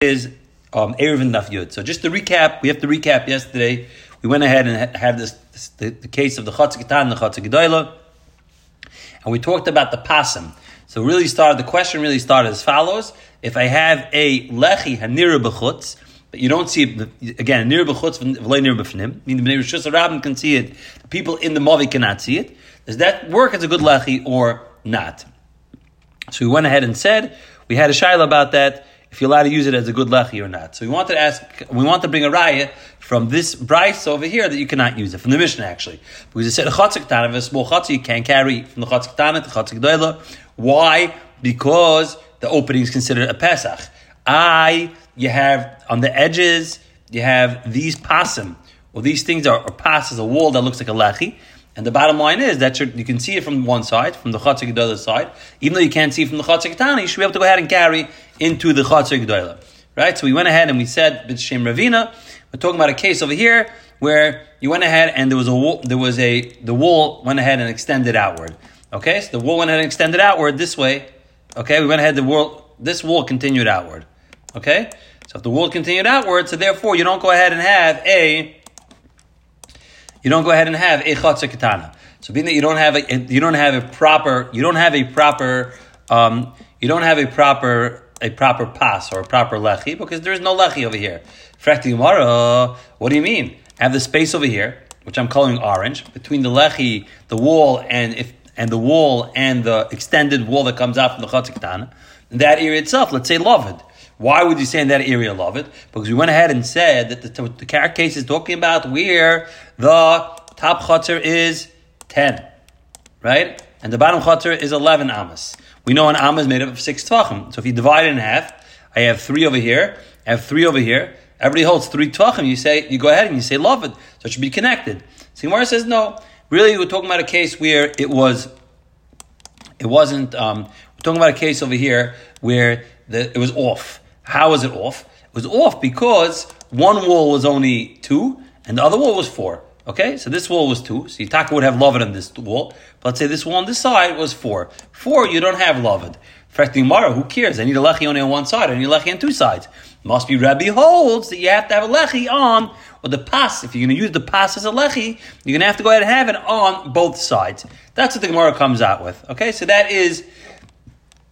is um, Erev and Daf. So just to recap, we have to recap yesterday. We went ahead and had this, this the, the, case of the Chatzah and the Gedoyla, and we talked about the Pasim. So really started, the question really started as follows. If I have a Lechi Hanira B'chutz, but you don't see it, again, Nir B'chutz, V'lei Nir B'fnim, meaning the Rishus Rabbin can see it, the people in the Mavi cannot see it. Does that work as a good Lechi or not? So we went ahead and said, we had a Shaila about that, if you're allowed to use it as a good lechi or not. So we wanted to ask, we want to bring a raya from this bryce over here that you cannot use it from the Mishnah actually, because it said a chatzik tana, a small chatzik you can't carry from the chatzik tana to chatzik doila. Why? Because the opening is considered a pesach. I, you have on the edges, you have these pasim, or these things are, are passes, a wall that looks like a lechi. And the bottom line is that you can see it from one side, from the Chatzik other side. Even though you can't see from the Chatzik Tani, you should be able to go ahead and carry into the Chatzik Gedola. Right? So we went ahead and we said, B'Shem Ravina, we're talking about a case over here where you went ahead and there was a wall, there was a, the wall went ahead and extended outward. Okay? So the wall went ahead and extended outward this way. Okay? We went ahead, the wall, this wall continued outward. Okay? So if the wall continued outward, so therefore you don't go ahead and have a you don't go ahead and have a chatzah katana. So being that you don't have a you don't have a proper you don't have a proper um, you don't have a proper a proper pass or a proper lechi because there is no lechi over here. Frakti Gemara, what do you mean? I have the space over here, which I'm calling orange, between the lechi, the wall, and if and the wall and the extended wall that comes out from the chatzah. That area itself, let's say loved. Why would you say in that area love it? Because we went ahead and said that the, the case is talking about where the top chutzner is 10, right? And the bottom chutzner is 11 amas. We know an amma is made up of six tvachim. So if you divide it in half, I have three over here, I have three over here. Everybody holds three tvachim. You say, you go ahead and you say love it. So it should be connected. So Gemara says no. Really, we're talking about a case where it was, it wasn't, um, we're talking about a case over here where the, it was off. How was it off? It was off because one wall was only two and the other wall was four. Okay, so this wall was two. So Yitaka would have Lavid on this wall. But let's say this wall on this side was four. Four, you don't have Lavid. Fracting Mara, who cares? I need a lechi only on one side. I need a lechi on two sides. Must be Rabbi holds that you have to have a lechi on, or the pas. If you're going to use the pas as a lechi, you're going to have to go ahead and have it on both sides. That's what the Gemara comes out with. Okay, so that is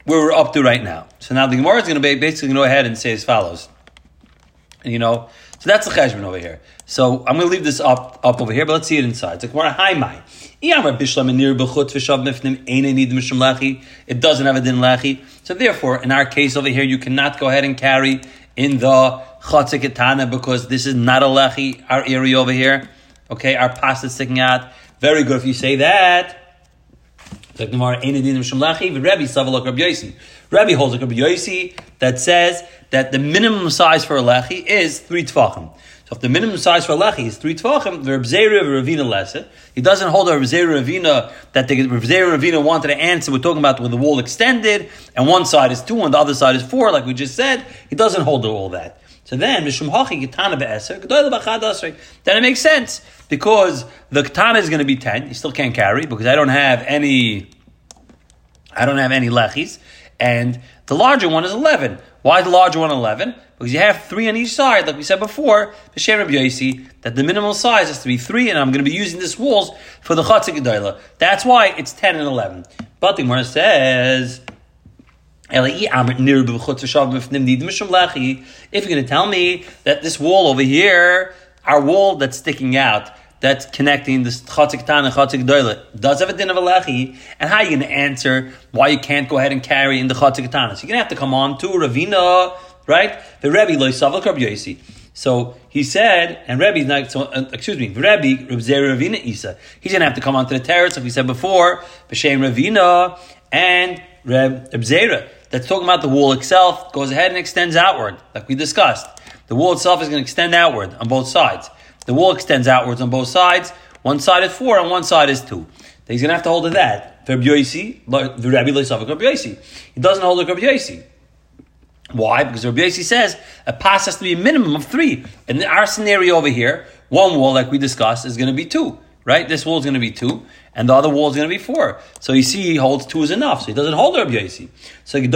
where we're up to right now. So now the Gemara is going to be basically go ahead and say as follows. And, you know, so that's the cheshbon over here. So I'm going to leave this up up over here, but let's see it inside. It's like Gemara, hi mai. It doesn't have a din lachi. So therefore, in our case over here, you cannot go ahead and carry in the chatziketana because this is not a lachi, our area over here. Okay, our pasta sticking out. Very good if you say that. Rabbi holds like Rabbi that says that the minimum size for a lechi is three tvachim. So if the minimum size for a lechi is three tvachim, the Rebzera Ravina lesser. He doesn't hold a Rebzera Ravina that the Rebzera Ravina wanted to answer. We're talking about with the wall extended and one side is two and the other side is four, like we just said. He doesn't hold all that. So then, Mishum Hachi Gitana Be'eser, Then it makes sense because the katana is going to be ten. You still can't carry because I don't have any. I don't have any lechis, and the larger one is eleven. Why is the larger one eleven? Because you have three on each side, like we said before. B'shem Rabbi Yosi, that the minimal size has to be three, and I'm going to be using this walls for the chatzik That's why it's ten and eleven. But the Gemara says. If you're going to tell me that this wall over here, our wall that's sticking out, that's connecting this chatzik tan and chatzik doile, does have a din of a lechi, and how are you going to answer why you can't go ahead and carry in the chatzik tan? So you're going to have to come on to Ravina, right? The Rebbe loy savak Rabbi. So he said, and Rebbe's not, so, uh, excuse me, Rebbe, Reb Ravina Isa, he's going to have to come onto the terrace, like we said before, B'Shem Ravina, and Reb, Reb Zera that's talking about the wall itself goes ahead and extends outward, like we discussed. The wall itself is going to extend outward on both sides. The wall extends outwards on both sides. One side is four and one side is two. He's going to have to hold to that. He doesn't hold like Rabbi. Why? Because Rabbi Yosi says a pass has to be a minimum of three. In our scenario over here, one wall, like we discussed, is going to be two. right? This wall is going to be two, and the other wall is going to be four. So you see, he holds two is enough, so he doesn't hold Rabbi Yosi. So why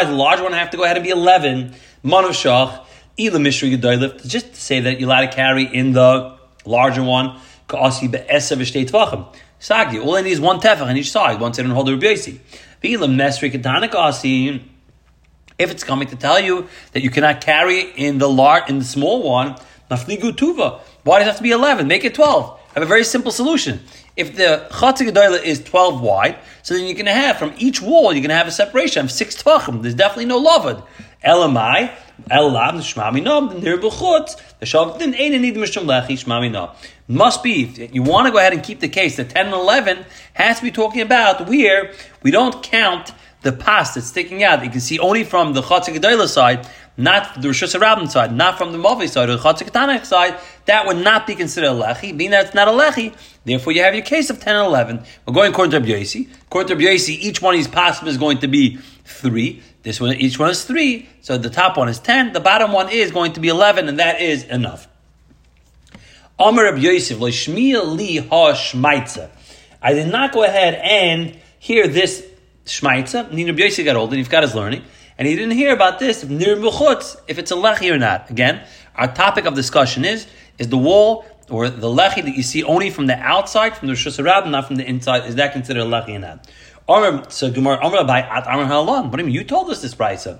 does the large one have to go ahead and be eleven? Manav shach, ila mishri gedoylif, just to say that you're allowed to carry in the larger one. Sagi, all I need is one tefach on each side. One side and hold Rabbi Yosi. V'ila mesri ketanik. If it's coming to tell you that you cannot carry in the large, in the small one, tuva. Why does it have to be 11? Make it 12. I have a very simple solution. If the Chatzik is 12 wide, so then you're going to have, from each wall, you're going to have a separation of six tvachim. There's definitely no lavad. Elamai, Elam, Shmami Nom, the Ein Need Mishum Lechi, Shmami Nom. Must be, you want to go ahead and keep the case, the 10 and 11 has to be talking about where we don't count the past that's sticking out. You can see only from the Chatzik side, not the Rosh Hashanah side, not from the Mavi side or the Chatzik side, that would not be considered a lechi. Being that it's not a lechi, therefore you have your case of 10 and 11. We're going according to Rabbi. According to Rabbi each one of these pasim is going to be three. This one, each one is three. So the top one is 10. The bottom one is going to be 11, and that is enough. Amar Rabbi Yosef, li ha. I did not go ahead and hear this shmaitza. Rabbi Yosef got older, he's got his learning. And he didn't hear about this, nir if it's a lechi or not. Again, our topic of discussion is, is the wall or the lechi that you see only from the outside, from the Rosh not from the inside, is that considered a lechi or not? So Gemara, Amr by at Amr Halon. What do you mean? You told us this brisa.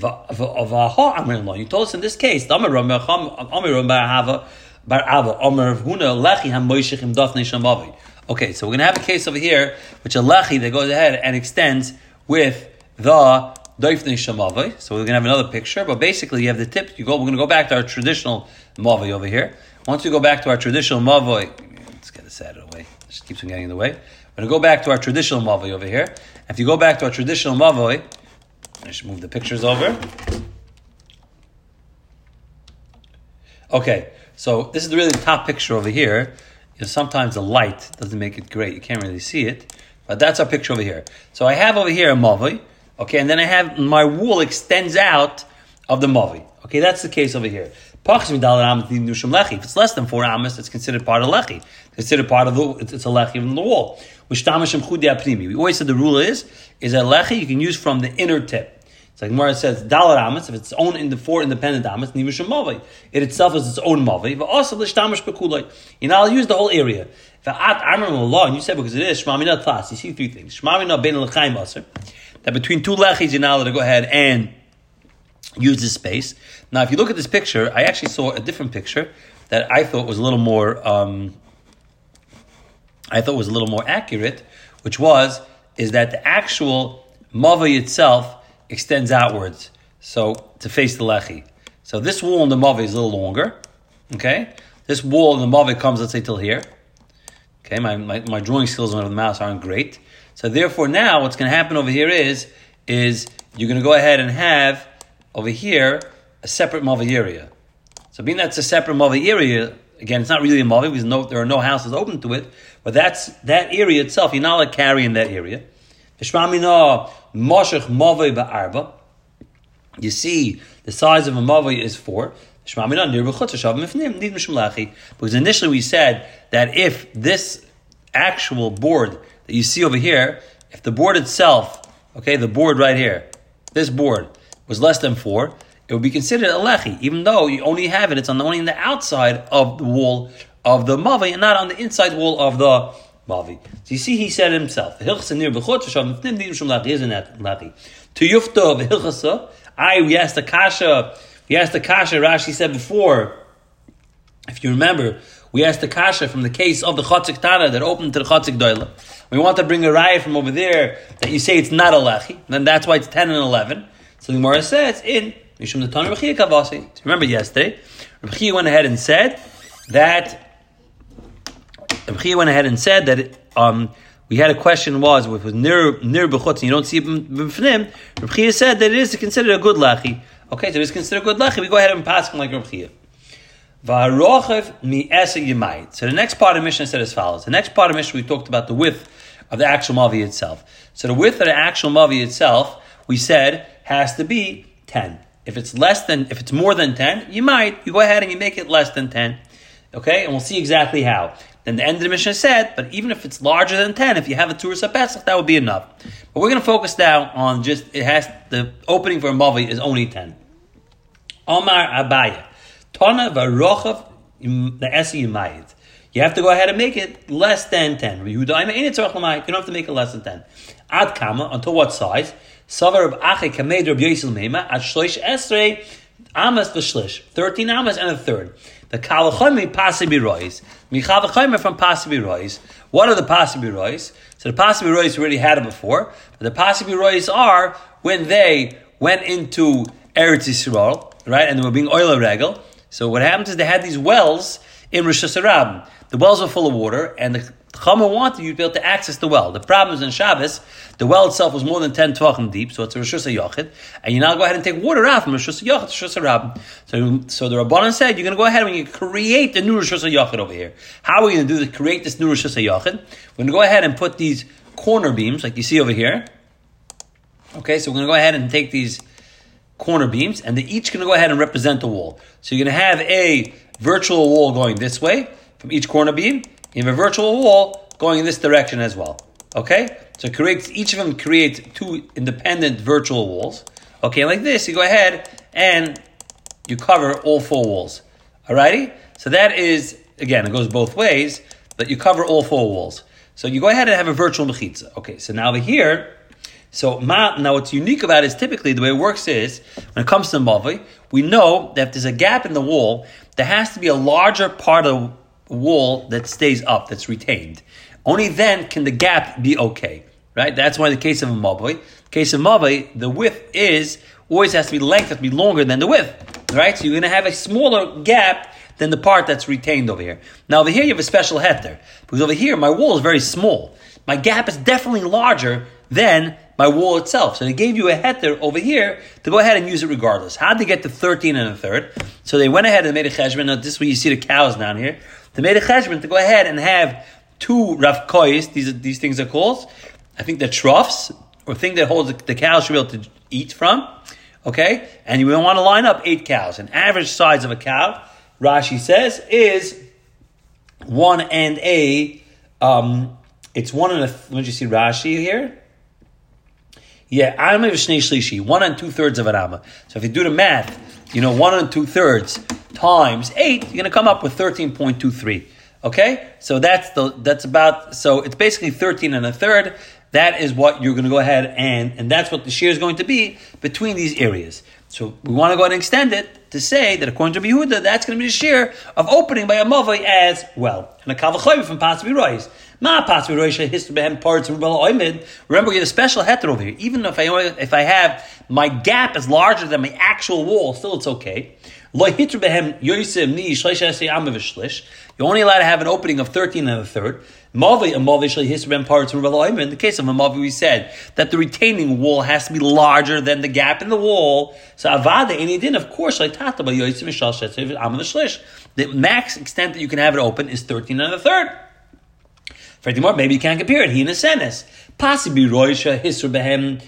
You told us in this case. Amr Bar Hava Bar Ava Amr Huna Lechi Ham Shamavi. Okay, so we're going to have a case over here, which a lechi that goes ahead and extends with the Doifnei Shamavai. So we're going to have another picture, but basically you have the tip. You go. We're going to go back to our traditional Mavai over here. Once we go back to our traditional Mavai, let's get this out of the way. It just keeps on getting in the way. We're going to go back to our traditional Mavai over here. If you go back to our traditional Mavai, I should move the pictures over. Okay, so this is really the top picture over here. Sometimes the light doesn't make it great. You can't really see it. But that's our picture over here. So I have over here a Mavai. Okay, and then I have my wool extends out of the mavi. Okay, that's the case over here. If it's less than four amas, it's considered part of lechi. It's considered part of the, it's a lechi from the wall. We always said the rule is, is that lechi you can use from the inner tip. Like Gemara says, dalar amas, if it's own in the four independent amas, nivushim mavi. It itself is its own mavi, but also l'shtamish bekulay. You know, I'll use the whole area. V'at amram law, and you said because it is shmamina tlas. You see three things. Shmamina ben l'chaim aser that between two lechis you're now allowed to go ahead and use this space. Now, if you look at this picture, I actually saw a different picture that I thought was a little more, um, I thought was a little more accurate, which was is that the actual mavi itself extends outwards, so to face the lechi. So this wall in the mavi is a little longer. Okay, this wall in the mavi comes, let's say, till here. Okay, my, my, my drawing skills on the mouse aren't great. So therefore, now what's going to happen over here is is you're going to go ahead and have over here a separate mavi area. So being that's a separate mavi area, again, it's not really a mavi because no, there are no houses open to it, but that's that area itself. You're not allowed to carry in that area. You see, the size of a mavi is four. Because initially we said that if this actual board that you see over here, if the board itself, okay, the board right here, this board was less than four, it would be considered a lechi, even though you only have it, it's on the, only on the outside of the wall of the mavi and not on the inside wall of the mavi. So you see, he said himself, To yufta I we asked the kasha, we asked the kasha. Rashi said before, if you remember, we asked the kasha from the case of the chotzik tana that opened to the chotzik doila. We want to bring a raya from over there that you say it's not a lechi, then that's why it's 10 and 11. So the Gemara says in Mishum the Kavasi. Remember yesterday, Rabbi went ahead and said that Rabbi went ahead and said that um, we had a question was was near near bechutz and you don't see it b'fnim. Rabbi said that it is considered a good lechi. Okay, so it is considered a good lechi. We go ahead and pass like Rabbi mi So the next part of Mishnah said as follows. The next part of Mishnah we talked about the width of the actual mavi itself. So the width of the actual mavi itself, we said, has to be 10. If it's less than, if it's more than 10, you might, you go ahead and you make it less than 10. Okay, and we'll see exactly how. Then the end of the Mishnah said, but even if it's larger than 10, if you have a Turas Pesach, that would be enough. But we're going to focus now on just, it has, the opening for a Mavi is only 10. Omar Abaye. Tana Varochav the Esi Yimayit. You have to go ahead and make it less than 10. You don't have to make it less than 10. Ad kama, until what size? Savar of Ache Kamed Rab Yisrael Meima, at Shloish Esrei, Amas V'Shlish. 13 Amas and a third. The Kalachaymi Pasibi Rois. Michavachayim from Pasibi Rois. What are the Pasibi Rois? So the Pasibi Rois already had it before. But the Pasibi Rois are when they went into Eretz Yisrael, right, and they were being oil regal. So what happens is they had these wells in Rosh Hashanah. The wells were full of water, and the Chama wanted you to be able to access the well. The problem is in Shabbos, the well itself was more than 10 tvachim deep, so it's a Rosh Hashanah and you now go ahead and take water out from Rosh Hashanah to. So, so the Rabbanan said, you're going to go ahead and you create the new Rosh Hashanah over here. How are we going to do this, create this new Rosh Hashanah? We're going to go ahead and put these corner beams, like you see over here. Okay, so we're going to go ahead and take these corner beams, and they're each going to go ahead and represent the wall. So you're going to have a virtual wall going this way from each corner beam. Have a virtual wall going in this direction as well. Okay? So creates each of them creates two independent virtual walls. Okay, like this, you go ahead and you cover all four walls. Alrighty? So that is again, it goes both ways, but you cover all four walls. So you go ahead and have a virtual mechitza. Okay, so now over here, so ma, now what's unique about it is typically the way it works is when it comes to mavi, we know that if there's a gap in the wall, there has to be a larger part of wall that stays up, that's retained. Only then can the gap be okay, right? That's why in the case of a mavi, case of mavi, the width is always has to be length has to be longer than the width, right? So you're going to have a smaller gap than the part that's retained over here. Now over here you have a special heter because over here my wall is very small. My gap is definitely larger than my wall itself. So they gave you a heter over here to go ahead and use it regardless. How did they get to 13 and a third? So they went ahead and made a cheshbon. Now, this is where you see the cows down here. They made a cheshbon to go ahead and have two rafkois, these, these things are called. I think they're troughs, or thing that holds the, the cows should be able to eat from. Okay? And you want to line up eight cows. An average size of a cow, Rashi says, is one and a, um, it's one and a, let me see Rashi here. Yeah, Amma v'shnei shlishi, one and two thirds of an Amma. So if you do the math, you know, one and two thirds times eight, you're going to come up with 13.23. Okay? So that's the, that's about, so it's basically 13 and a third. That is what you're going to go ahead and, and that's what the shear is going to be between these areas. So we want to go ahead and extend it to say that according to Yehuda, that's going to be the shear of opening by a mavai as well. And a kavachoy from Pasbi Rois. Ma Pasbi Rois history behem parts rubel oimid. Remember, we have a special heter over here. Even if I if I have my gap is larger than my actual wall, still it's okay. You're only allowed to have an opening of 13 and a third. In the case of a Mavi, we said that the retaining wall has to be larger than the gap in the wall. So Avada any din, of course. The max extent that you can have it open is 13 and a third. Furthermore, maybe you can't compare it. He in a sentence. Possibly Roisha Hisr Behem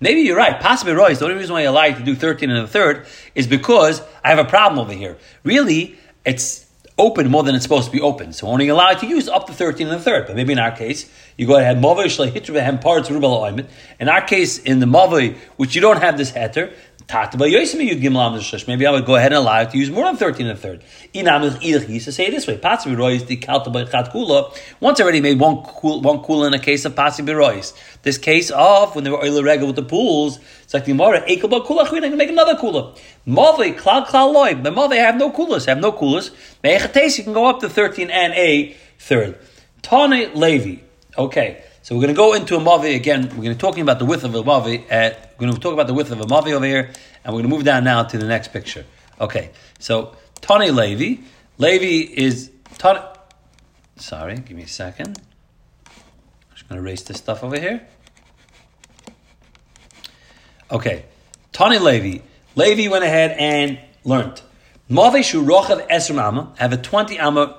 Maybe you're right. Possibly right. The only reason why you to do 13 and a third is because I have a problem over here. Really, it's open more than it's supposed to be open. So only allowed to use up to 13 and a third. But maybe in our case, you go ahead, In our case, in the Mavai, which you don't have this heter, Maybe I would go ahead and allow it to use more than 13 and a third. used to say it this way. Once already made one cool, one cool in a case of Pasibirois. This case of when they were oil regular with the pools, it's like the Gemara, we're going to make another kula. Mave, Klal Klal Loy, but Mave have no coolers, have no coolers. Mechates, you can go up to 13 and a third. Tane Levi. Okay. So we're going to go into a mavi again. We're going to be talking about the width of a mavi. Uh, we're going to talk about the width of a mavi over here, and we're going to move down now to the next picture. Okay, so Tani Levi. Levi is Tani. Sorry, give me a second. I'm just going to erase this stuff over here. Okay, Tani Levi. Levi went ahead and learned. Mavi shu rochav esrim amma have a 20 amma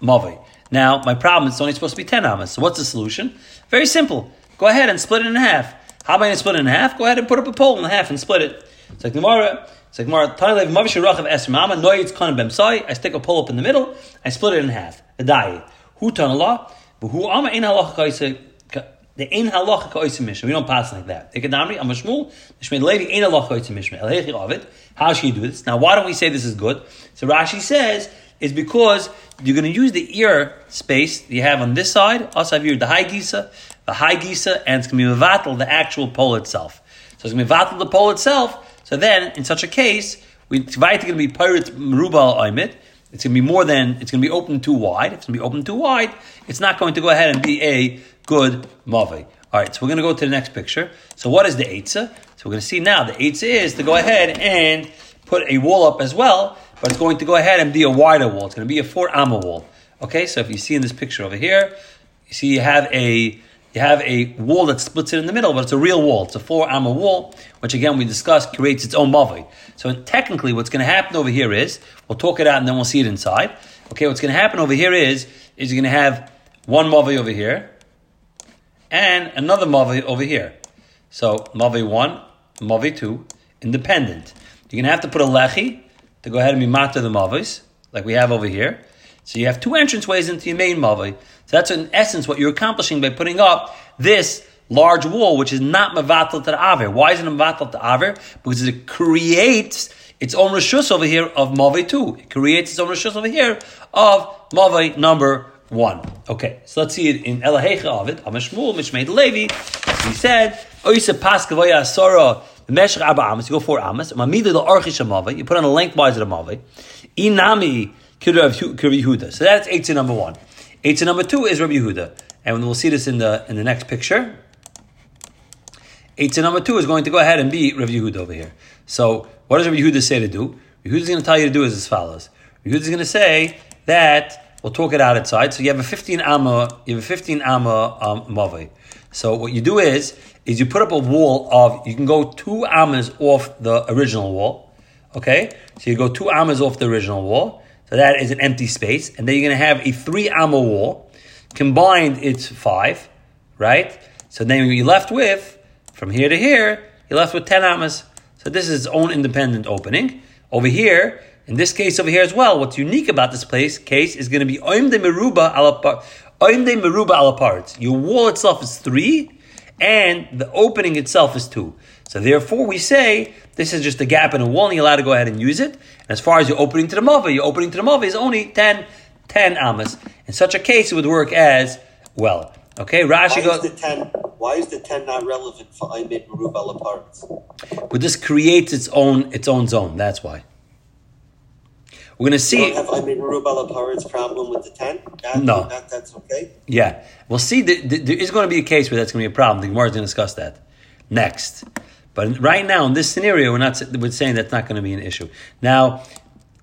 mavi. Now, my problem is it's only supposed to be 10 amas. So what's the solution? Very simple. Go ahead and split it in half. How am I going to split it in half? Go ahead and put up a pole in the half and split it. It's like Gemara Gemara, Noyitz Kan Bemsai, I stick a pole up in the middle, I split it in half. The dai. Who Ama in halacha the ein halacha ka'osim mishma. We don't pass like that. I'm a. How should you do this? Now, why don't we say this is good? So Rashi says, is because you're going to use the ear space you have on this side, also have the high gisa, the high gisa, and it's going to be mevatel, the actual pole itself. So it's going to be mevatel the pole itself. So then, in such a case, we it's going to be pirate merubal oimit. It's going to be more than, it's going to be open too wide. If it's going to be open too wide, it's not going to go ahead and be a good mavi. All right, so we're going to go to the next picture. So what is the eitzah? So we're going to see now the eitzah is to go ahead and put a wall up as well, but it's going to go ahead and be a wider wall. It's going to be a four amma wall. Okay, so if you see in this picture over here, you see you have a you have a wall that splits it in the middle, but it's a real wall. It's a four amma wall, which again we discussed creates its own mavi. So technically, what's going to happen over here is we'll talk it out and then we'll see it inside. Okay, what's going to happen over here is is you're going to have one mavi over here and another mavi over here. So mavi one, mavi two, independent. You're going to have to put a lechi to go ahead and be mata the mavis, like we have over here. So you have two entrance ways into your main mavi. So that's in essence what you're accomplishing by putting up this large wall, which is not mavatal to the aver. Why is it mavatal to aver? Because it creates its own rishus over here of mavi two. It creates its own rishus over here of mavi number one. Okay, so let's see it in Elahecha of it. Amashmul, Mishmeid Levi. He said, Oisa Paskavoya Asora, the Meshach Abba Amas, you go four Amas, Mamida the Archish Amave, you put on a lengthwise of the Amave, Inami Kirav Yehuda. So that's eight number one. Eight number two is Rabbi Yehuda. And we'll see this in the in the next picture. Eight number two is going to go ahead and be Rabbi Yehuda over here. So what does Rabbi Yehuda say to do? Rabbi Yehuda is going to tell you to do is as follows. Rabbi Yehuda is going to say that We'll talk it out outside. So you have a 15 amma, you have a 15 amma um, mavi. So what you do is, is you put up a wall of, you can go two ammas off the original wall. Okay? So you go two ammas off the original wall. So that is an empty space. And then you're to have a three amma wall. Combined, it's five, right? So then you're left with, from here to here, you're left with 10 ammas. So this is its own independent opening. Over here, in this case over here as well, what's unique about this place case is going to be oim de meruba ala oim de meruba ala. Your wall itself is three, and the opening itself is two. So therefore, we say this is just a gap in a wall, and you're allowed to go ahead and use it. And as far as your opening to the mava, your opening to the mava is only 10, 10 amas. In such a case, it would work as well. Okay, Rashi goes. the ten? Why is the ten not relevant for Aimit Meruba ala parts? But this creates its own its own zone. That's why. We're going to see. have I mean Rubala Parit's problem with the ten? That, no, that, that's okay. Yeah, we'll see. The, the, there is going to be a case where that's going to be a problem. The Gemara is going to discuss that next. But right now, in this scenario, we're not we're saying that's not going to be an issue. Now,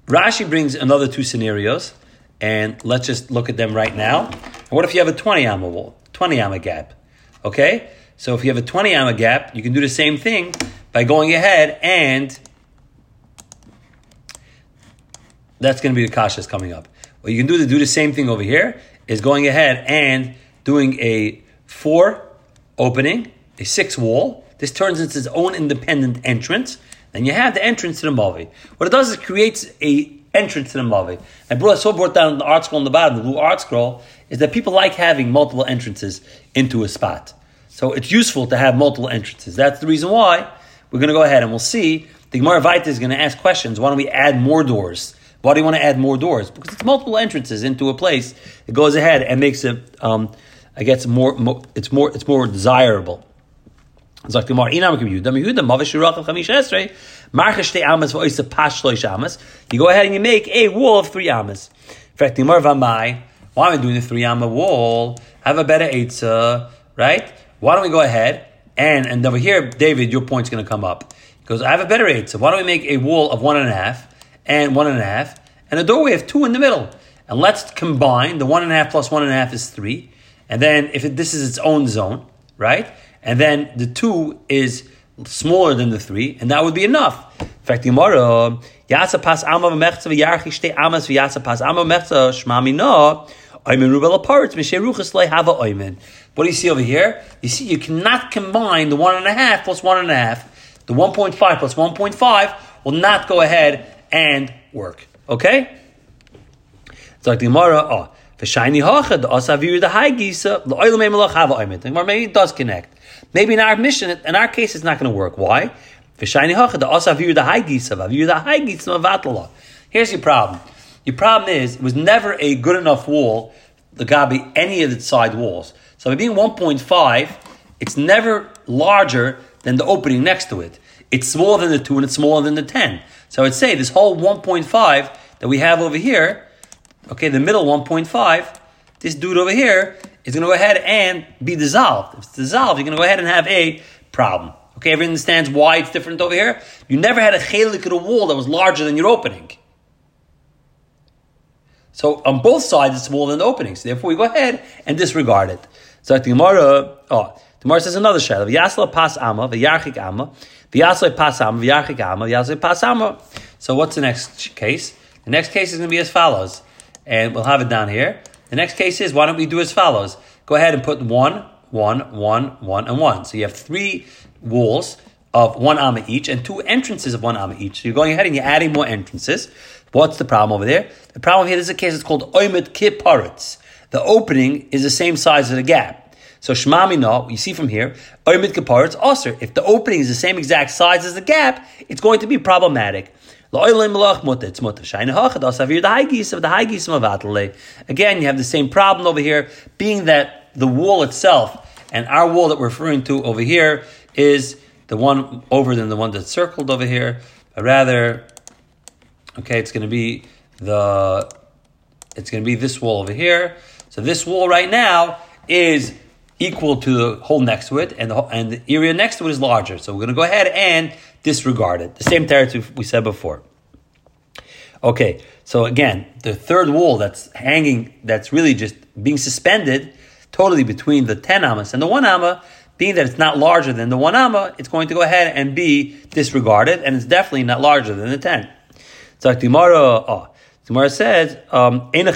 Rashi brings another two scenarios, and let's just look at them right now. And what if you have a twenty amma wall, twenty amma gap? Okay, so if you have a twenty amma gap, you can do the same thing by going ahead and that's going to be the kasha coming up. What you can do to do the same thing over here is going ahead and doing a four opening, a six wall. This turns into its own independent entrance. Then you have the entrance to the Mavi. What it does is it creates a entrance to the Mavi. I so brought down the ArtScroll on the bottom, the blue ArtScroll, is that people like having multiple entrances into a spot. So it's useful to have multiple entrances. That's the reason why we're going to go ahead and we'll see. The Gemara Vaita is going to ask questions. Why don't we add more doors? Why do you want to add more doors? Because it's multiple entrances into a place. It goes ahead and makes it, um, I guess, more, more, it's more, it's more desirable. You go ahead and you make a wall of three amas. Why am I doing the three amma wall? Have a better eitzah, right? Why don't we go ahead and, and over here, David, your point's going to come up. He goes, I have a better eitzah. Why don't we make a wall of one and a half? And one and a half, and a doorway of two in the middle. And let's combine the one and a half plus one and a half is three. And then if it, this is its own zone, right? And then the two is smaller than the three, and that would be enough. In fact, Gemara, Yasa pas ama v'mechza v'yarchi amas v'yasa pas ama v'mechza shmami no, oimen rubel aparts. What do you see over here? You see, you cannot combine the one and a half plus one and a half, the 1.5 plus 1.5, will not go ahead and work. Okay? It's like the Gemara, ah, oh, the shiny hachad, the asavir, the high gisa, the oil melach hava oimit. The Gemara maybe it does connect. Maybe in our Mishnah, in our case, it's not going to work. Why? The shiny hachad, the asavir, the high gisa, avir, the high gisa, mavatala. Here's your problem. Your problem is, it was never a good enough wall, the gabi, any of the side walls. So by being 1.5, it's never larger than the opening next to it. It's smaller than the 2 and it's smaller than the 10. So I would say this whole 1.5 that we have over here, okay, the middle 1.5, this dude over here is going to go ahead and be dissolved. If it's dissolved, you're going to go ahead and have a problem. Okay, everyone understands why it's different over here? You never had a chelik of a wall that was larger than your opening. So on both sides, it's smaller than the opening. So therefore, we go ahead and disregard it. So the Gemara, oh, the Gemara says another shayla. Yasla pas ama, v'yarchik ama, v'yasla pas ama, v'yarchik ama, v'yasla pas ama. So what's the next case? The next case is going to be as follows, and we'll have it down here. The next case is why don't we do as follows? Go ahead and put one, one, one, one, and one. So you have three walls of one amma each and two entrances of one amma each. So you're going ahead and you're adding more entrances. What's the problem over there? The problem here is a case. It's called oimet kiparitz. The opening is the same size as the gap. So shmamina, you see from here, oimet kiparitz also. If the opening is the same exact size as the gap, it's going to be problematic. Again, you have the same problem over here, being that the wall itself and our wall that we're referring to over here is the one over than the one that's circled over here. But rather, okay, it's going to be the it's going to be this wall over here. So this wall right now is equal to the hole next to it, and the, and the area next to it is larger. So we're going to go ahead and disregard it. The same territory we said before. Okay, so again, the third wall that's hanging, that's really just being suspended totally between the 10 amas and the 1 amma, being that it's not larger than the 1 amma, it's going to go ahead and be disregarded, and it's definitely not larger than the 10. So tomorrow, oh, Gemara says, um. Gemara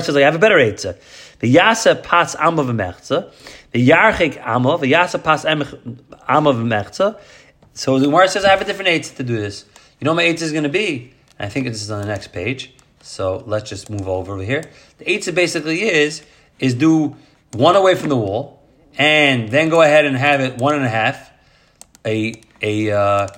says, I have a better answer. The yasa pas amma v'mechza, the yarchik amma, the yasa pas amma v'mechza. So the Gemara says, I have a different answer to do this. You know my answer is going to be? I think this is on the next page. So let's just move over here. The answer basically is is do one away from the wall, and then go ahead and have it one and a half, a a uh,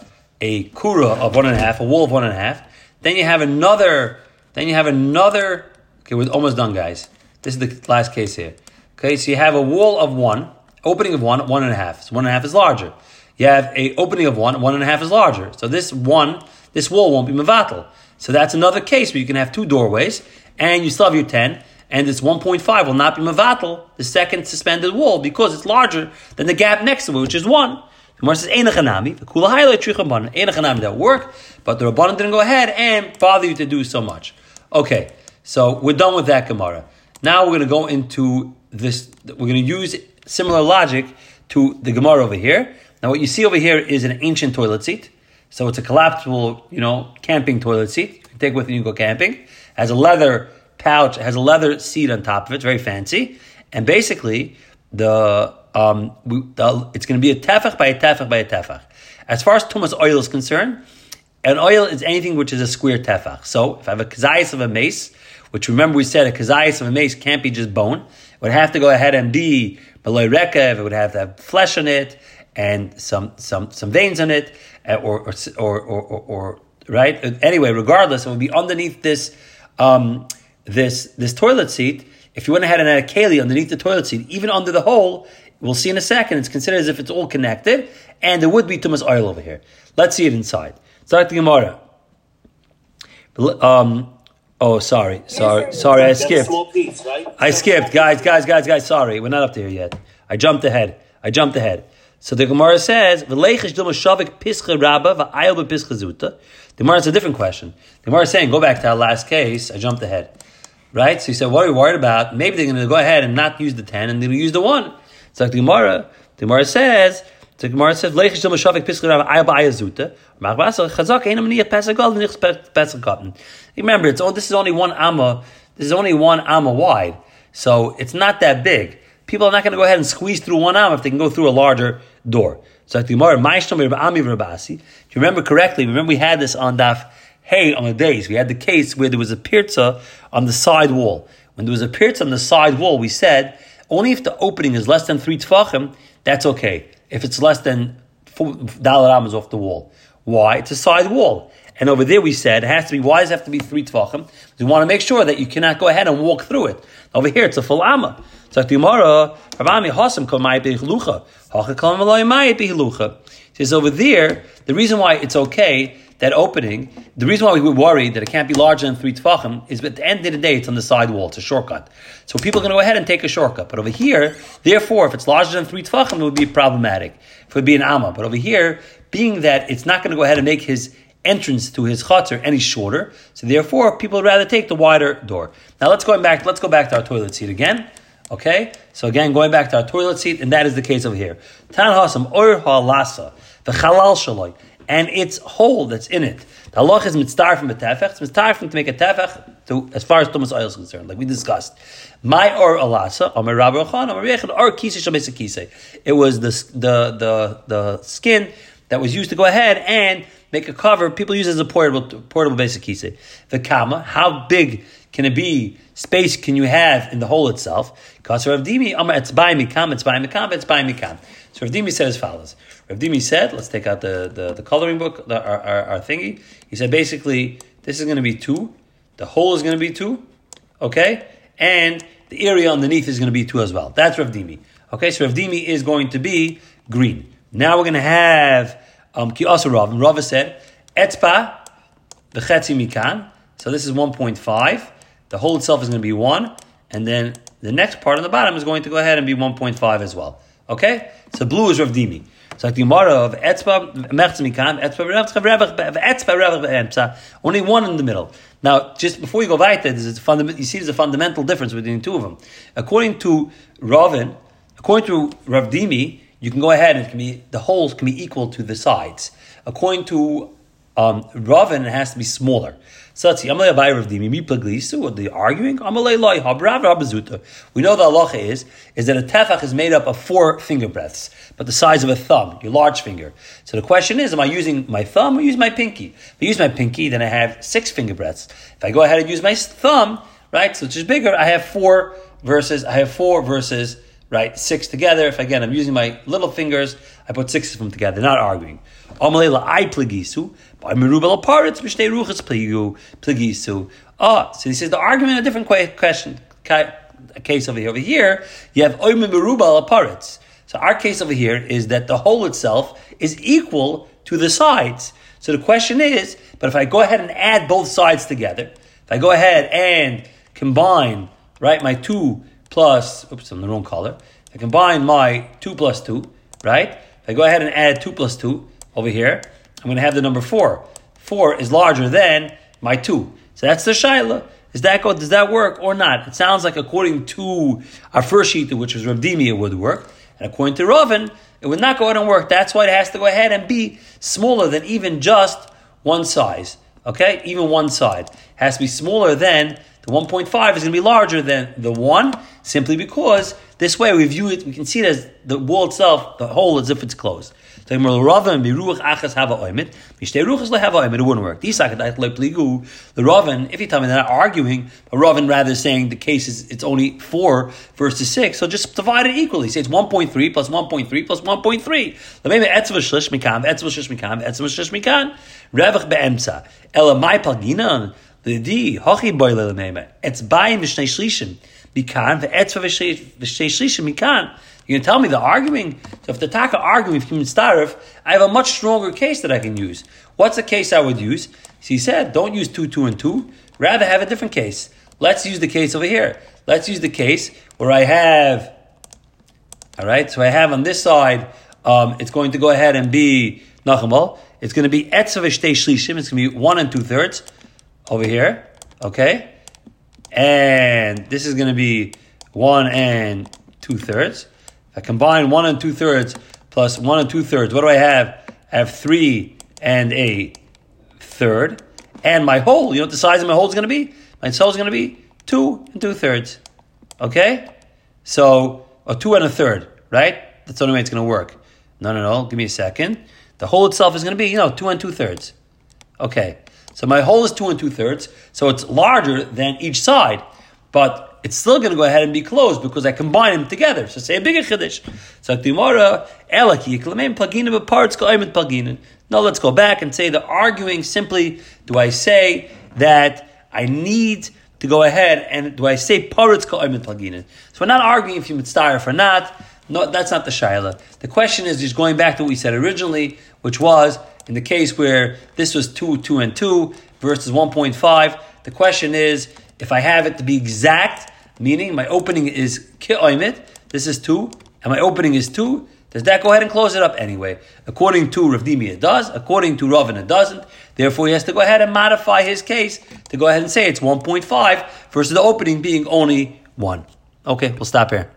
a kura of one and a half, a wall of one and a half. Then you have another. Then you have another. Okay, we're almost done, guys. This is the last case here. Okay, so you have a wall of one, opening of one, one and a half. So one and a half is larger. You have a opening of one, one and a half is larger. So this one, this wall won't be mevatel. So that's another case where you can have two doorways, and you still have your ten, and this 1.5 will not be mevatel, the second suspended wall, because it's larger than the gap next to it, which is one. The Gemara says, Einachanami, the Kula highlight Trichabban, Einachanami that work, but the Rabbanan didn't go ahead and bother you to do so much. Okay, so we're done with that Gemara. Now we're going to go into this, we're going to use similar logic to the Gemara over here. Now what you see over here is an ancient toilet seat. So it's a collapsible, you know, camping toilet seat. You take with you and go camping. Has a leather pouch, has a leather seat on top of it. It's very fancy. And basically, the um, we, the, it's going to be a tefach by a tefach by a tefach. As far as tumas oil is concerned, an oil is anything which is a square tefach. So if I have a kazayas of a mace, which remember we said a kazayas of a mace can't be just bone, it would have to go ahead and be below rekev, it would have to have flesh on it and some some some veins on it, uh, or or or, or, or right. Anyway, regardless, it would be underneath this um, this this toilet seat. If you went ahead and had a keli underneath the toilet seat, even under the hole, we'll see in a second, it's considered as if it's all connected, and there would be much oil over here. Let's see it inside. Start the Gemara. Um, oh, sorry, sorry, sorry, I skipped. Piece, right? I skipped, guys, guys, guys, guys. Sorry, we're not up there yet. I jumped ahead. I jumped ahead. So the Gemara says, "V'leichish dil mashavik pischa rabba b'pischa zuta." The Gemara is a different question. The Gemara is saying, go back to our last case. I jumped ahead, right? So you said, what are you worried about? Maybe they're going to go ahead and not use the ten, and to use the one. It's like the Gemara. The Gemara says, the Gemara says, "Leichish dil mashavik pischa rabba ayel b'ayel zuta." Chazak a pesach gol v'nich pesach. Remember, it's oh, this is only one amma. This is only one amma wide, so it's not that big. people are not going to go ahead and squeeze through one arm if they can go through a larger door. So the Gemara, Ami Rabasi. Do you remember correctly? Remember we had this on Daf Hey on the days. We had the case where there was a pirza on the side wall. When there was a pirza on the side wall, we said only if the opening is less than three tefachim, that's okay. If it's less than dollar amas off the wall, why? It's a side wall. And over there we said it has to be. Why does it have to be three tefachim? We want to make sure that you cannot go ahead and walk through it. Over here it's a full amma. So the Gemara. Says over there, the reason why it's okay that opening, the reason why we were worried that it can't be larger than three tefachim is at the end of the day, it's on the side wall. It's a shortcut. So people are going to go ahead and take a shortcut. But over here, therefore, if it's larger than three tefachim, it would be problematic. If it would be an amma. But over here, being that it's not going to go ahead and make his entrance to his chutzner any shorter, so therefore people would rather take the wider door. Now let's go back. Let's go back to our toilet seat again. Okay, so again, going back to our toilet seat, and that is the case over here. Tan hasam or halasa the shaloi and its hole that's in it. The halach is mitzvah from a tefech. It's mitzvah from to make a tefech to, as far as Thomas oil is concerned, like we discussed. My or alasa, or my rabbi Rachan, or Rechad, or kise shabesa kise. It was the, the, the, the skin that was used to go ahead and make a cover. People use it as a portable, portable basic kise. The kama, how big can it be? Space can you have in the hole itself? Because Rav Dimi, it's by mikam, it's by mikam, it's by mikam. So Rav Dimi said as follows. Rav Dimi said, let's take out the, the, the coloring book, the, our, our, our thingy. He said basically, this is going to be two. The hole is going to be two. Okay? And the area underneath is going to be two as well. That's Rav Dimi. Okay, so Rav Dimi is going to be green. Now we're going to have um, Ki also Rav. And Rav said, Etzpa, the Mikan. So this is 1.5. The hole itself is going to be 1. And then the next part on the bottom is going to go ahead and be 1.5 as well. Okay? So blue is Rav Dimi. So like the Gemara of Etzba Mechz Mikam, Etzba Etzba Revach only one in the middle. Now, just before you go weiter, there's a you see there's a fundamental difference between the two of them. According to Ravin, according to Rav Dimi, you can go ahead and it can be the holes can be equal to the sides. According to um, has to be smaller. What they arguing? Amalei Habrav Rabazuta. We know the halacha is, is that a tefach is made up of four finger breadths, but the size of a thumb, your large finger. So the question is, am I using my thumb or use my pinky? If I use my pinky, then I have six finger breadths. If I go ahead and use my thumb, right, so it's just bigger, I have four versus, I have four versus, right, six together. If again, I'm using my little fingers, I put six of them together, not arguing. By merubal aparitz b'shtei ruchas pligisu. Ah, so he says the argument a different question. A Case over here. Over here, you have oimen merubal aparitz. So our case over here is that the hole itself is equal to the sides. So the question is, but if I go ahead and add both sides together, if I go ahead and combine, right, my two plus, oops, I'm the wrong color. I combine my two plus two, right? If I go ahead and add two plus two over here, I'm going to have the number four. Four is larger than my two. So that's the shaila. Is that go, does that work or not? It sounds like according to our first sheet, which was Rav Dimi, it would work. And according to Ravin, it would not go ahead and work. That's why it has to go ahead and be smaller than even just one size. Okay? Even one side. It has to be smaller than the 1.5 is going to be larger than the 1 simply because this way we view it, we can see it as the wall itself, the hole as if it's closed. So it wouldn't work. The Ravin, if you tell me they're not arguing, but Ravin rather saying the case is it's only four versus six, so just divide it equally. Say it's 1.3 plus 1.3 plus 1.3. Maybe etzva shlish mikam, etzva shlish mikam, etzva shlish mikam, revach be'emsa. Ela mai palginan, the di, hochi lemema. It's buying v'shnei shlishim. Mikan, ve'etzva v'shnei shlishim mikan. You can tell me the arguing. So if the taka arguing human starif, I have a much stronger case that I can use. What's the case I would use? So he said, don't use two, two, and two. Rather have a different case. Let's use the case over here. Let's use the case where I have, all right, so I have on this side, um, it's going to go ahead and be nachamal. It's going to be etzav shlishim. It's going to be one and two thirds over here. Okay. And this is going to be one and two thirds. I combine one and two thirds plus one and two thirds. What do I have? I have three and a third. And my hole, you know what the size of my hole is going to be? My hole is going to be two and two thirds. Okay? So or two and a third, right? That's the only way it's going to work. No, no, no. Give me a second. The hole itself is going to be, you know, two and two thirds. Okay. So my hole is two and two thirds. So it's larger than each side, but it's still going to go ahead and be closed because I combine them together. So say a bigger chiddush. So Gemara, elaki yiklamein pagina parts go'imet pagina. No, let's go back and say they're arguing simply. Do I say that I need to go ahead and do I say paritz go'imet pagina? So we're not arguing if you mitzvah or not. No, that's not the shaila. The question is just going back to what we said originally, which was in the case where this was two, two, and two versus one point five. The question is if I have it to be exact, meaning my opening is ki'oimit, this is two, and my opening is two. Does that go ahead and close it up anyway? According to Rav Dimi, it does. According to Ravin, it doesn't. Therefore, he has to go ahead and modify his case to go ahead and say it's 1.5 versus the opening being only 1. Okay, we'll stop here.